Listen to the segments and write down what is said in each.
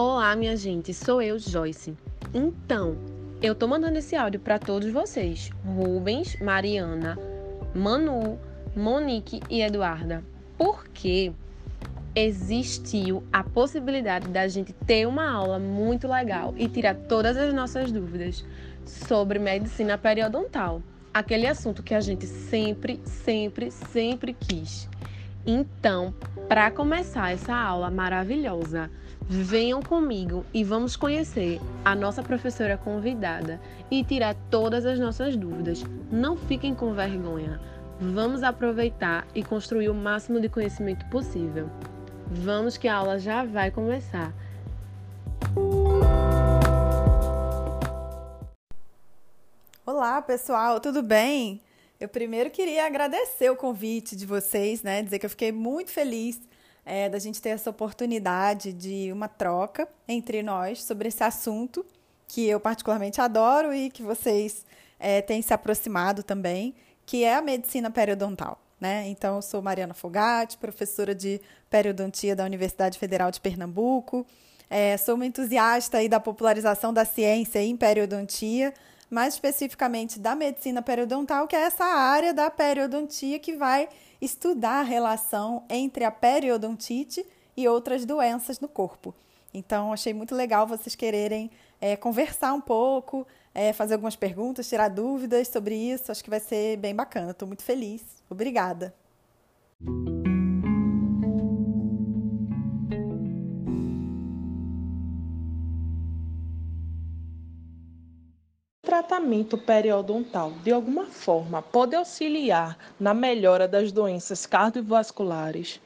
Olá, minha gente, sou eu, Joyce. Então, eu tô mandando esse áudio para todos vocês: Rubens, Mariana, Manu, Monique e Eduarda. Porque existiu a possibilidade da gente ter uma aula muito legal e tirar todas as nossas dúvidas sobre medicina periodontal, aquele assunto que a gente sempre, sempre, sempre quis. Então, para começar essa aula maravilhosa, venham comigo e vamos conhecer a nossa professora convidada e tirar todas as nossas dúvidas. Não fiquem com vergonha. Vamos aproveitar e construir o máximo de conhecimento possível. Vamos que a aula já vai começar. Olá, pessoal, tudo bem? Eu primeiro queria agradecer o convite de vocês, né? Dizer que eu fiquei muito feliz é, da gente ter essa oportunidade de uma troca entre nós sobre esse assunto que eu particularmente adoro e que vocês é, têm se aproximado também, que é a medicina periodontal. Né? Então, eu sou Mariana Fogatti, professora de periodontia da Universidade Federal de Pernambuco. É, sou uma entusiasta aí da popularização da ciência em periodontia, mais especificamente da medicina periodontal, que é essa área da periodontia que vai estudar a relação entre a periodontite e outras doenças no corpo. Então, achei muito legal vocês quererem é, conversar um pouco, é, fazer algumas perguntas, tirar dúvidas sobre isso. Acho que vai ser bem bacana. Estou muito feliz. Obrigada. Tratamento periodontal, de alguma forma, pode auxiliar na melhora das doenças cardiovasculares?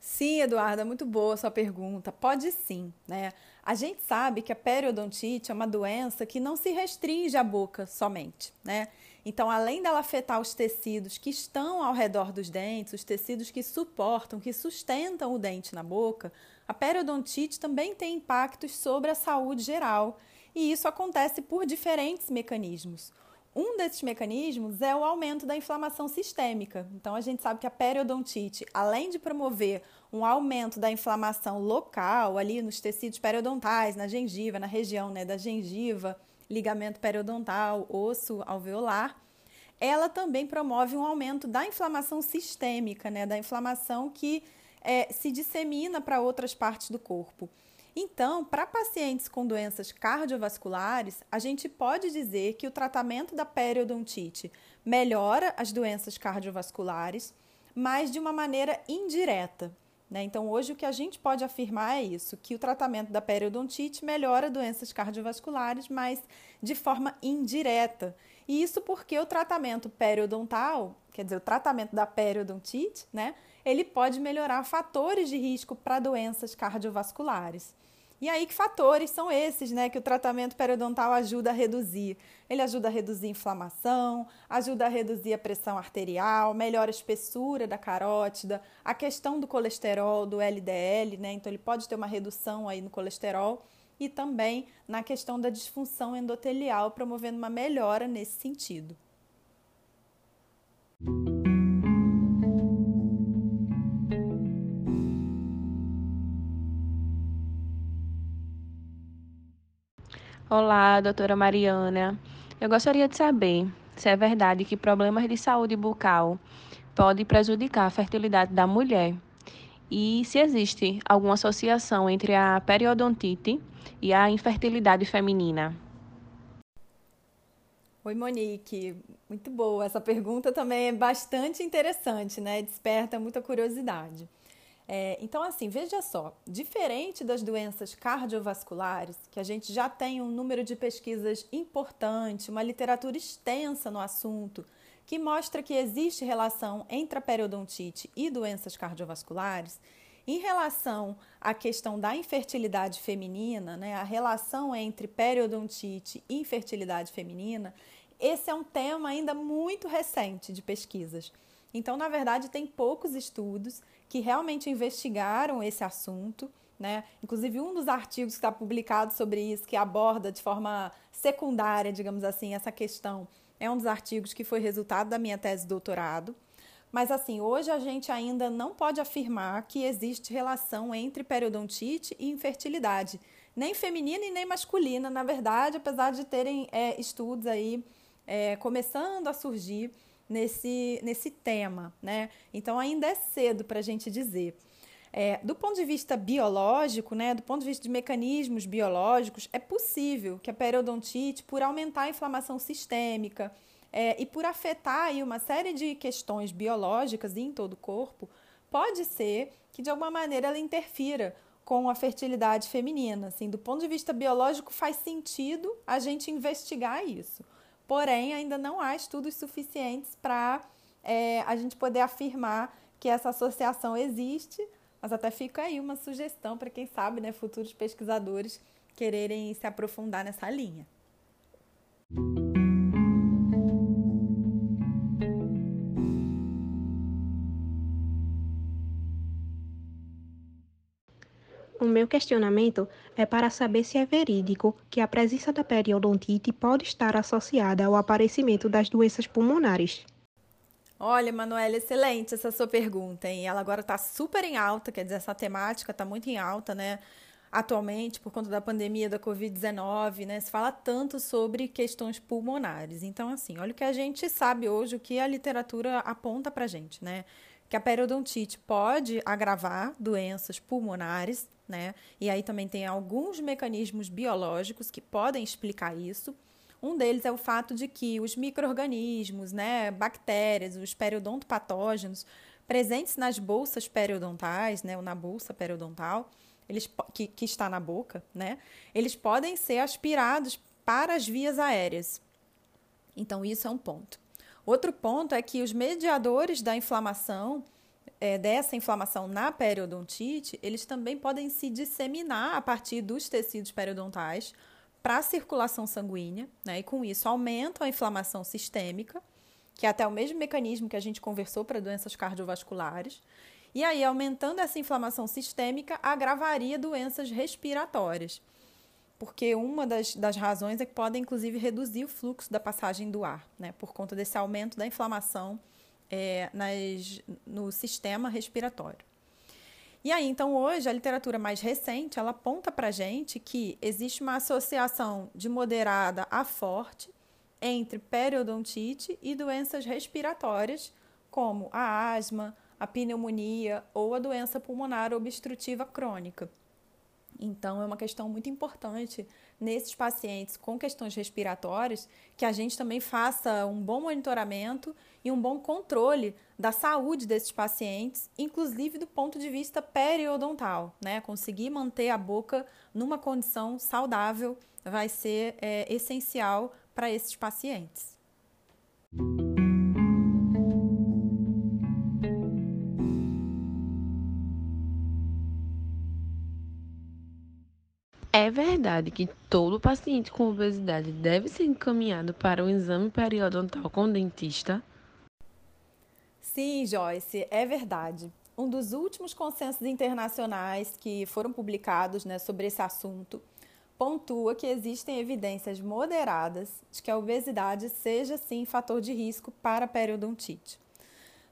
Sim, Eduarda, muito boa sua pergunta. Pode sim, né? A gente sabe que a periodontite é uma doença que não se restringe à boca somente, né? Então, além dela afetar os tecidos que estão ao redor dos dentes, os tecidos que suportam, que sustentam o dente na boca, a periodontite também tem impactos sobre a saúde geral e isso acontece por diferentes mecanismos. Um desses mecanismos é o aumento da inflamação sistêmica. Então, a gente sabe que a periodontite, além de promover um aumento da inflamação local, ali nos tecidos periodontais, na gengiva, na região né, da gengiva, ligamento periodontal, osso alveolar, ela também promove um aumento da inflamação sistêmica, né, da inflamação que é, se dissemina para outras partes do corpo. Então, para pacientes com doenças cardiovasculares, a gente pode dizer que o tratamento da periodontite melhora as doenças cardiovasculares, mas de uma maneira indireta. Né? Então, hoje o que a gente pode afirmar é isso: que o tratamento da periodontite melhora doenças cardiovasculares, mas de forma indireta. E isso porque o tratamento periodontal, quer dizer, o tratamento da periodontite, né, ele pode melhorar fatores de risco para doenças cardiovasculares. E aí, que fatores são esses, né, que o tratamento periodontal ajuda a reduzir? Ele ajuda a reduzir a inflamação, ajuda a reduzir a pressão arterial, melhora a espessura da carótida, a questão do colesterol, do LDL, né? Então, ele pode ter uma redução aí no colesterol e também na questão da disfunção endotelial, promovendo uma melhora nesse sentido. Olá, doutora Mariana. Eu gostaria de saber se é verdade que problemas de saúde bucal podem prejudicar a fertilidade da mulher e se existe alguma associação entre a periodontite e a infertilidade feminina. Oi, Monique. Muito boa. Essa pergunta também é bastante interessante, né? Desperta muita curiosidade. É, então, assim, veja só, diferente das doenças cardiovasculares, que a gente já tem um número de pesquisas importante, uma literatura extensa no assunto, que mostra que existe relação entre a periodontite e doenças cardiovasculares, em relação à questão da infertilidade feminina, né, a relação entre periodontite e infertilidade feminina, esse é um tema ainda muito recente de pesquisas. Então, na verdade, tem poucos estudos que realmente investigaram esse assunto. Né? Inclusive, um dos artigos que está publicado sobre isso, que aborda de forma secundária, digamos assim, essa questão, é um dos artigos que foi resultado da minha tese de doutorado. Mas assim, hoje a gente ainda não pode afirmar que existe relação entre periodontite e infertilidade, nem feminina e nem masculina, na verdade, apesar de terem é, estudos aí é, começando a surgir nesse, nesse tema, né? Então ainda é cedo para a gente dizer. É, do ponto de vista biológico, né, do ponto de vista de mecanismos biológicos, é possível que a periodontite, por aumentar a inflamação sistêmica é, e por afetar aí uma série de questões biológicas em todo o corpo, pode ser que de alguma maneira ela interfira com a fertilidade feminina. Assim, do ponto de vista biológico, faz sentido a gente investigar isso. Porém, ainda não há estudos suficientes para é, a gente poder afirmar que essa associação existe, mas até fica aí uma sugestão para quem sabe, né, futuros pesquisadores quererem se aprofundar nessa linha. O meu questionamento é para saber se é verídico que a presença da periodontite pode estar associada ao aparecimento das doenças pulmonares. Olha, Manuela, excelente essa sua pergunta, hein? Ela agora está super em alta, quer dizer, essa temática está muito em alta, né? Atualmente, por conta da pandemia da Covid-19, né? Se fala tanto sobre questões pulmonares. Então, assim, olha o que a gente sabe hoje, o que a literatura aponta para gente, né? Que a periodontite pode agravar doenças pulmonares, né? E aí também tem alguns mecanismos biológicos que podem explicar isso. Um deles é o fato de que os micro-organismos, né, bactérias, os periodontopatógenos presentes nas bolsas periodontais, né, ou na bolsa periodontal, eles, que, que está na boca, né, eles podem ser aspirados para as vias aéreas. Então, isso é um ponto. Outro ponto é que os mediadores da inflamação, é, dessa inflamação na periodontite, eles também podem se disseminar a partir dos tecidos periodontais, para a circulação sanguínea, né? E com isso aumenta a inflamação sistêmica, que é até o mesmo mecanismo que a gente conversou para doenças cardiovasculares. E aí, aumentando essa inflamação sistêmica, agravaria doenças respiratórias. Porque uma das, das razões é que podem, inclusive, reduzir o fluxo da passagem do ar, né? Por conta desse aumento da inflamação é, nas, no sistema respiratório. E aí, então, hoje, a literatura mais recente, ela aponta para gente que existe uma associação de moderada a forte entre periodontite e doenças respiratórias, como a asma, a pneumonia ou a doença pulmonar obstrutiva crônica. Então, é uma questão muito importante nesses pacientes com questões respiratórias que a gente também faça um bom monitoramento e um bom controle da saúde desses pacientes, inclusive do ponto de vista periodontal, né? Conseguir manter a boca numa condição saudável vai ser é, essencial para esses pacientes. É verdade que todo paciente com obesidade deve ser encaminhado para um exame periodontal com dentista? Sim, Joyce, é verdade. Um dos últimos consensos internacionais que foram publicados né, sobre esse assunto pontua que existem evidências moderadas de que a obesidade seja sim fator de risco para a periodontite.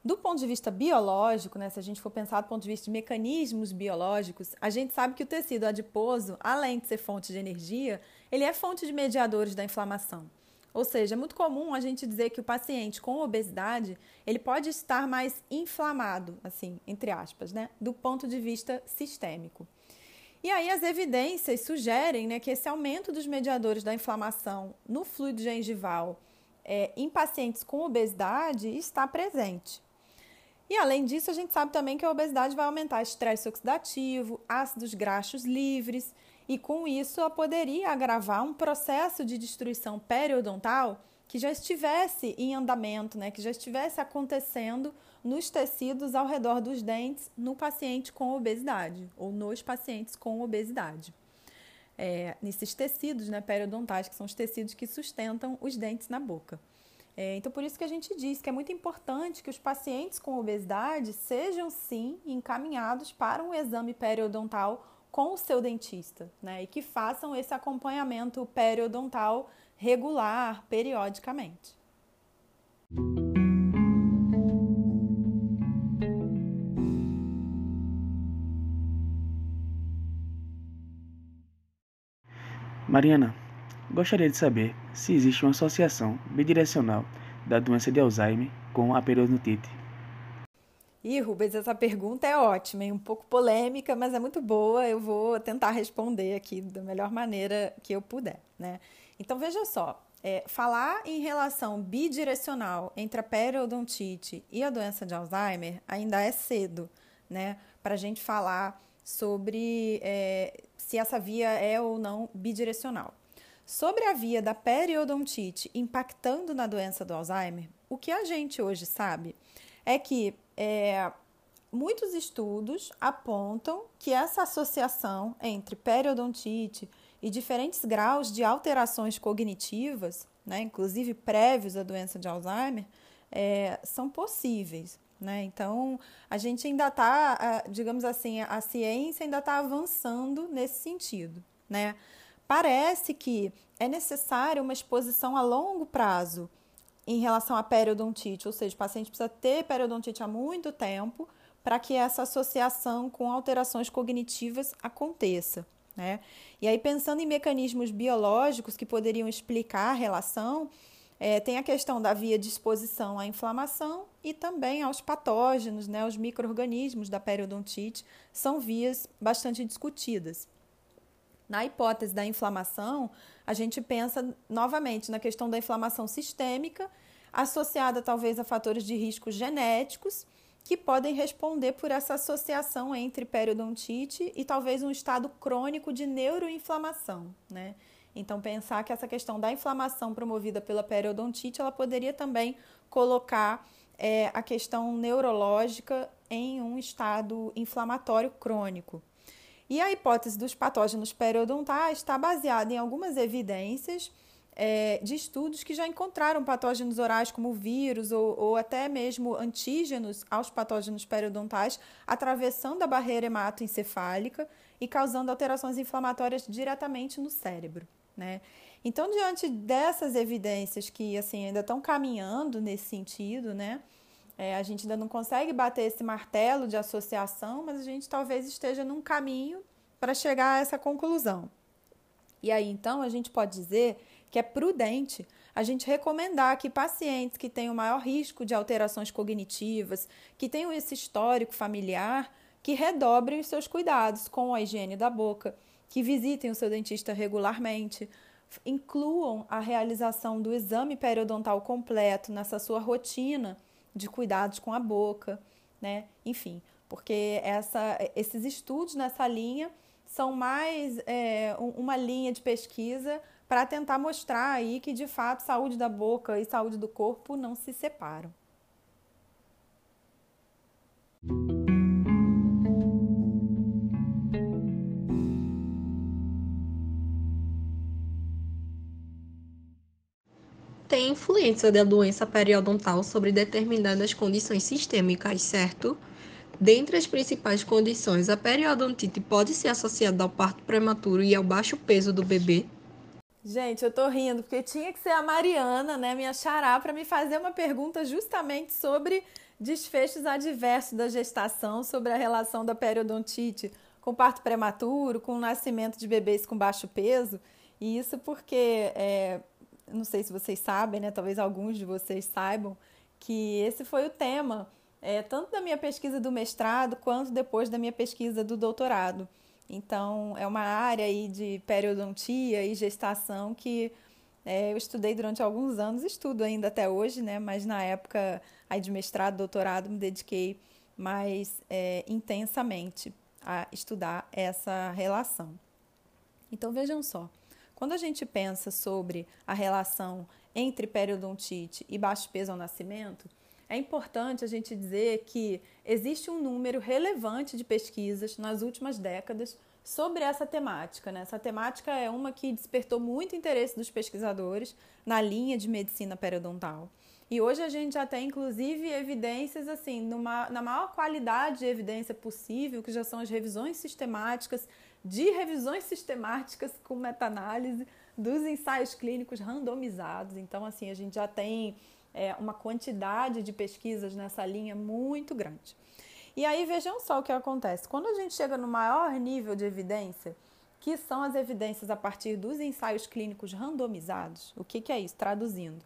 Do ponto de vista biológico, né, se a gente for pensar do ponto de vista de mecanismos biológicos, a gente sabe que o tecido adiposo, além de ser fonte de energia, ele é fonte de mediadores da inflamação. Ou seja, é muito comum a gente dizer que o paciente com obesidade, ele pode estar mais inflamado, assim, entre aspas, né, do ponto de vista sistêmico. E aí as evidências sugerem né, que esse aumento dos mediadores da inflamação no fluido gengival é, em pacientes com obesidade está presente. E além disso, a gente sabe também que a obesidade vai aumentar estresse oxidativo, ácidos graxos livres, e com isso ela poderia agravar um processo de destruição periodontal que já estivesse em andamento, né, que já estivesse acontecendo nos tecidos ao redor dos dentes no paciente com obesidade ou nos pacientes com obesidade. É, nesses tecidos né, periodontais, que são os tecidos que sustentam os dentes na boca. É, então, por isso que a gente diz que é muito importante que os pacientes com obesidade sejam, sim, encaminhados para um exame periodontal com o seu dentista, né? E que façam esse acompanhamento periodontal regular, periodicamente. Mariana, gostaria de saber se existe uma associação bidirecional da doença de Alzheimer com a periodontite. Ih, Rubens, essa pergunta é ótima, um pouco polêmica, mas é muito boa. Eu vou tentar responder aqui da melhor maneira que eu puder, né? Então, veja só, é, falar em relação bidirecional entre a periodontite e a doença de Alzheimer ainda é cedo, né? Para a gente falar sobre é, se essa via é ou não bidirecional. Sobre a via da periodontite impactando na doença do Alzheimer, o que a gente hoje sabe é que é, muitos estudos apontam que essa associação entre periodontite e diferentes graus de alterações cognitivas, né, inclusive prévios à doença de Alzheimer, é, são possíveis. Né? Então, a gente ainda está, digamos assim, a ciência ainda está avançando nesse sentido. Né? Parece que é necessária uma exposição a longo prazo em relação à periodontite, ou seja, o paciente precisa ter periodontite há muito tempo para que essa associação com alterações cognitivas aconteça. Né? E aí, pensando em mecanismos biológicos que poderiam explicar a relação, é, tem a questão da via de exposição à inflamação e também aos patógenos, né? os micro-organismos da periodontite, são vias bastante discutidas. Na hipótese da inflamação, a gente pensa novamente na questão da inflamação sistêmica, associada talvez a fatores de risco genéticos, que podem responder por essa associação entre periodontite e talvez um estado crônico de neuroinflamação, né? Então, pensar que essa questão da inflamação promovida pela periodontite, ela poderia também colocar é, a questão neurológica em um estado inflamatório crônico. E a hipótese dos patógenos periodontais está baseada em algumas evidências é, de estudos que já encontraram patógenos orais como vírus ou, ou, até mesmo antígenos aos patógenos periodontais atravessando a barreira hematoencefálica e causando alterações inflamatórias diretamente no cérebro. Né? Então, diante dessas evidências que assim ainda estão caminhando nesse sentido, né? É, a gente ainda não consegue bater esse martelo de associação, mas a gente talvez esteja num caminho para chegar a essa conclusão. E aí, então, a gente pode dizer que é prudente a gente recomendar que pacientes que têm o maior risco de alterações cognitivas, que tenham esse histórico familiar, que redobrem os seus cuidados com a higiene da boca, que visitem o seu dentista regularmente, incluam a realização do exame periodontal completo nessa sua rotina de cuidados com a boca, né? Enfim, porque essa, esses estudos nessa linha são mais é, uma linha de pesquisa para tentar mostrar aí que de fato saúde da boca e saúde do corpo não se separam. Tem influência da doença periodontal sobre determinadas condições sistêmicas, certo? Dentre as principais condições, a periodontite pode ser associada ao parto prematuro e ao baixo peso do bebê? Gente, eu tô rindo porque tinha que ser a Mariana, né, minha xará, para me fazer uma pergunta justamente sobre desfechos adversos da gestação, sobre a relação da periodontite com parto prematuro, com o nascimento de bebês com baixo peso. E isso porque é, não sei se vocês sabem, né? Talvez alguns de vocês saibam que esse foi o tema é, tanto da minha pesquisa do mestrado quanto depois da minha pesquisa do doutorado. Então, é uma área aí de periodontia e gestação que é, eu estudei durante alguns anos, estudo ainda até hoje, né? Mas na época aí de mestrado, doutorado, me dediquei mais é, intensamente a estudar essa relação. Então, vejam só. Quando a gente pensa sobre a relação entre periodontite e baixo peso ao nascimento, é importante a gente dizer que existe um número relevante de pesquisas nas últimas décadas sobre essa temática. Né? Essa temática é uma que despertou muito interesse dos pesquisadores na linha de medicina periodontal. E hoje a gente já tem, inclusive, evidências assim, numa, na maior qualidade de evidência possível, que já são as revisões sistemáticas de revisões sistemáticas com meta-análise dos ensaios clínicos randomizados. Então, assim, a gente já tem é, uma quantidade de pesquisas nessa linha muito grande. E aí vejam só o que acontece. Quando a gente chega no maior nível de evidência, que são as evidências a partir dos ensaios clínicos randomizados. O que, que é isso? Traduzindo.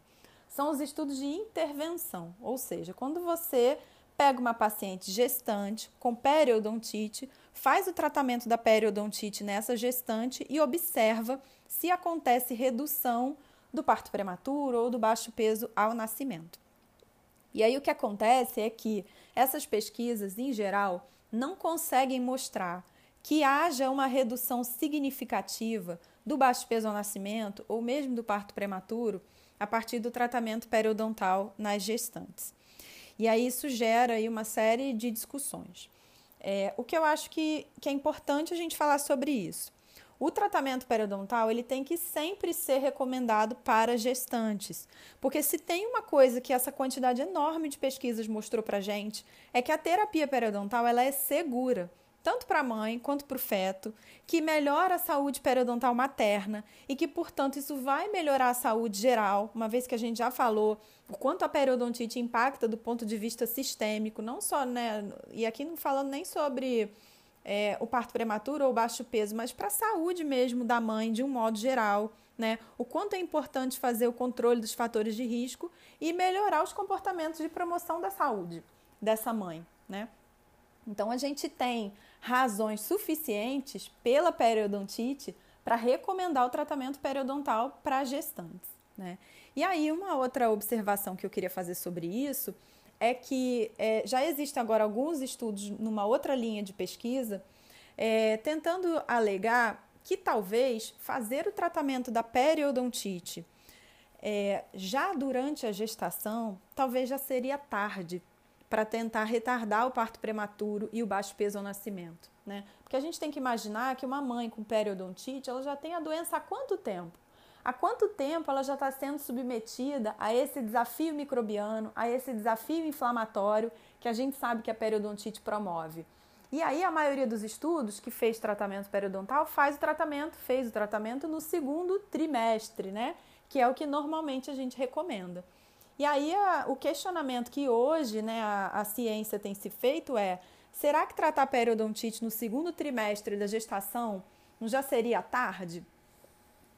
São os estudos de intervenção, ou seja, quando você pega uma paciente gestante com periodontite, faz o tratamento da periodontite nessa gestante e observa se acontece redução do parto prematuro ou do baixo peso ao nascimento. E aí o que acontece é que essas pesquisas, em geral, não conseguem mostrar que haja uma redução significativa do baixo peso ao nascimento ou mesmo do parto prematuro a partir do tratamento periodontal nas gestantes. E aí isso gera aí uma série de discussões. É, o que eu acho que, que é importante a gente falar sobre isso. O tratamento periodontal ele tem que sempre ser recomendado para gestantes, porque se tem uma coisa que essa quantidade enorme de pesquisas mostrou para gente é que a terapia periodontal ela é segura tanto para a mãe quanto para o feto, que melhora a saúde periodontal materna e que, portanto, isso vai melhorar a saúde geral, uma vez que a gente já falou o quanto a periodontite impacta do ponto de vista sistêmico, não só, né, e aqui não falando nem sobre é, o parto prematuro ou baixo peso, mas para a saúde mesmo da mãe de um modo geral, né? O quanto é importante fazer o controle dos fatores de risco e melhorar os comportamentos de promoção da saúde dessa mãe, né? Então a gente tem razões suficientes pela periodontite para recomendar o tratamento periodontal para gestantes. Né? E aí, uma outra observação que eu queria fazer sobre isso é que é, já existem agora alguns estudos numa outra linha de pesquisa é, tentando alegar que talvez fazer o tratamento da periodontite é, já durante a gestação talvez já seria tarde para tentar retardar o parto prematuro e o baixo peso ao nascimento, né? Porque a gente tem que imaginar que uma mãe com periodontite, ela já tem a doença há quanto tempo? Há quanto tempo ela já está sendo submetida a esse desafio microbiano, a esse desafio inflamatório que a gente sabe que a periodontite promove? E aí a maioria dos estudos que fez tratamento periodontal faz o tratamento, fez o tratamento no segundo trimestre, né? Que é o que normalmente a gente recomenda. E aí a, o questionamento que hoje né, a, a ciência tem se feito é: será que tratar periodontite no segundo trimestre da gestação não já seria tarde?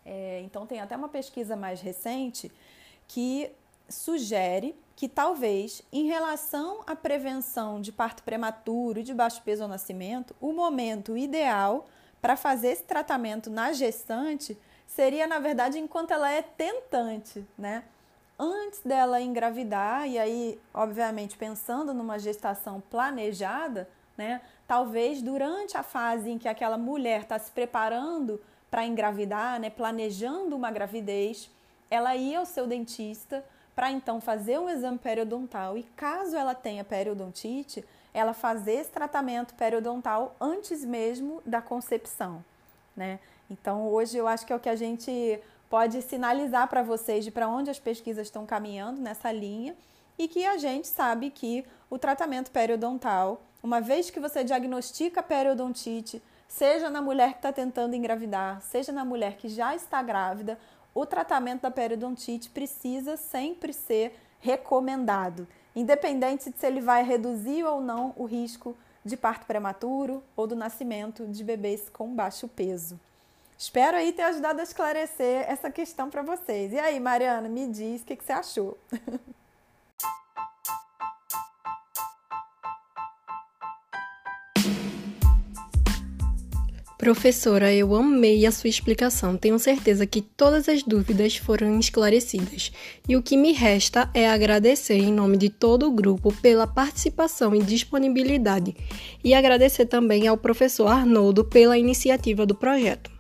É, então tem até uma pesquisa mais recente que sugere que talvez, em relação à prevenção de parto prematuro e de baixo peso ao nascimento, o momento ideal para fazer esse tratamento na gestante seria, na verdade, enquanto ela é tentante, né? Antes dela engravidar, e aí, obviamente, pensando numa gestação planejada, né? Talvez durante a fase em que aquela mulher está se preparando para engravidar, né? Planejando uma gravidez, ela ia ao seu dentista para então fazer um exame periodontal e caso ela tenha periodontite, ela fazer esse tratamento periodontal antes mesmo da concepção, né? Então, hoje eu acho que é o que a gente pode sinalizar para vocês de para onde as pesquisas estão caminhando nessa linha e que a gente sabe que o tratamento periodontal, uma vez que você diagnostica periodontite, seja na mulher que está tentando engravidar, seja na mulher que já está grávida, o tratamento da periodontite precisa sempre ser recomendado, independente de se ele vai reduzir ou não o risco de parto prematuro ou do nascimento de bebês com baixo peso. Espero aí ter ajudado a esclarecer essa questão para vocês. E aí, Mariana, me diz o que, que você achou. Professora, eu amei a sua explicação. Tenho certeza que todas as dúvidas foram esclarecidas. E o que me resta é agradecer em nome de todo o grupo pela participação e disponibilidade. E agradecer também ao professor Arnoldo pela iniciativa do projeto.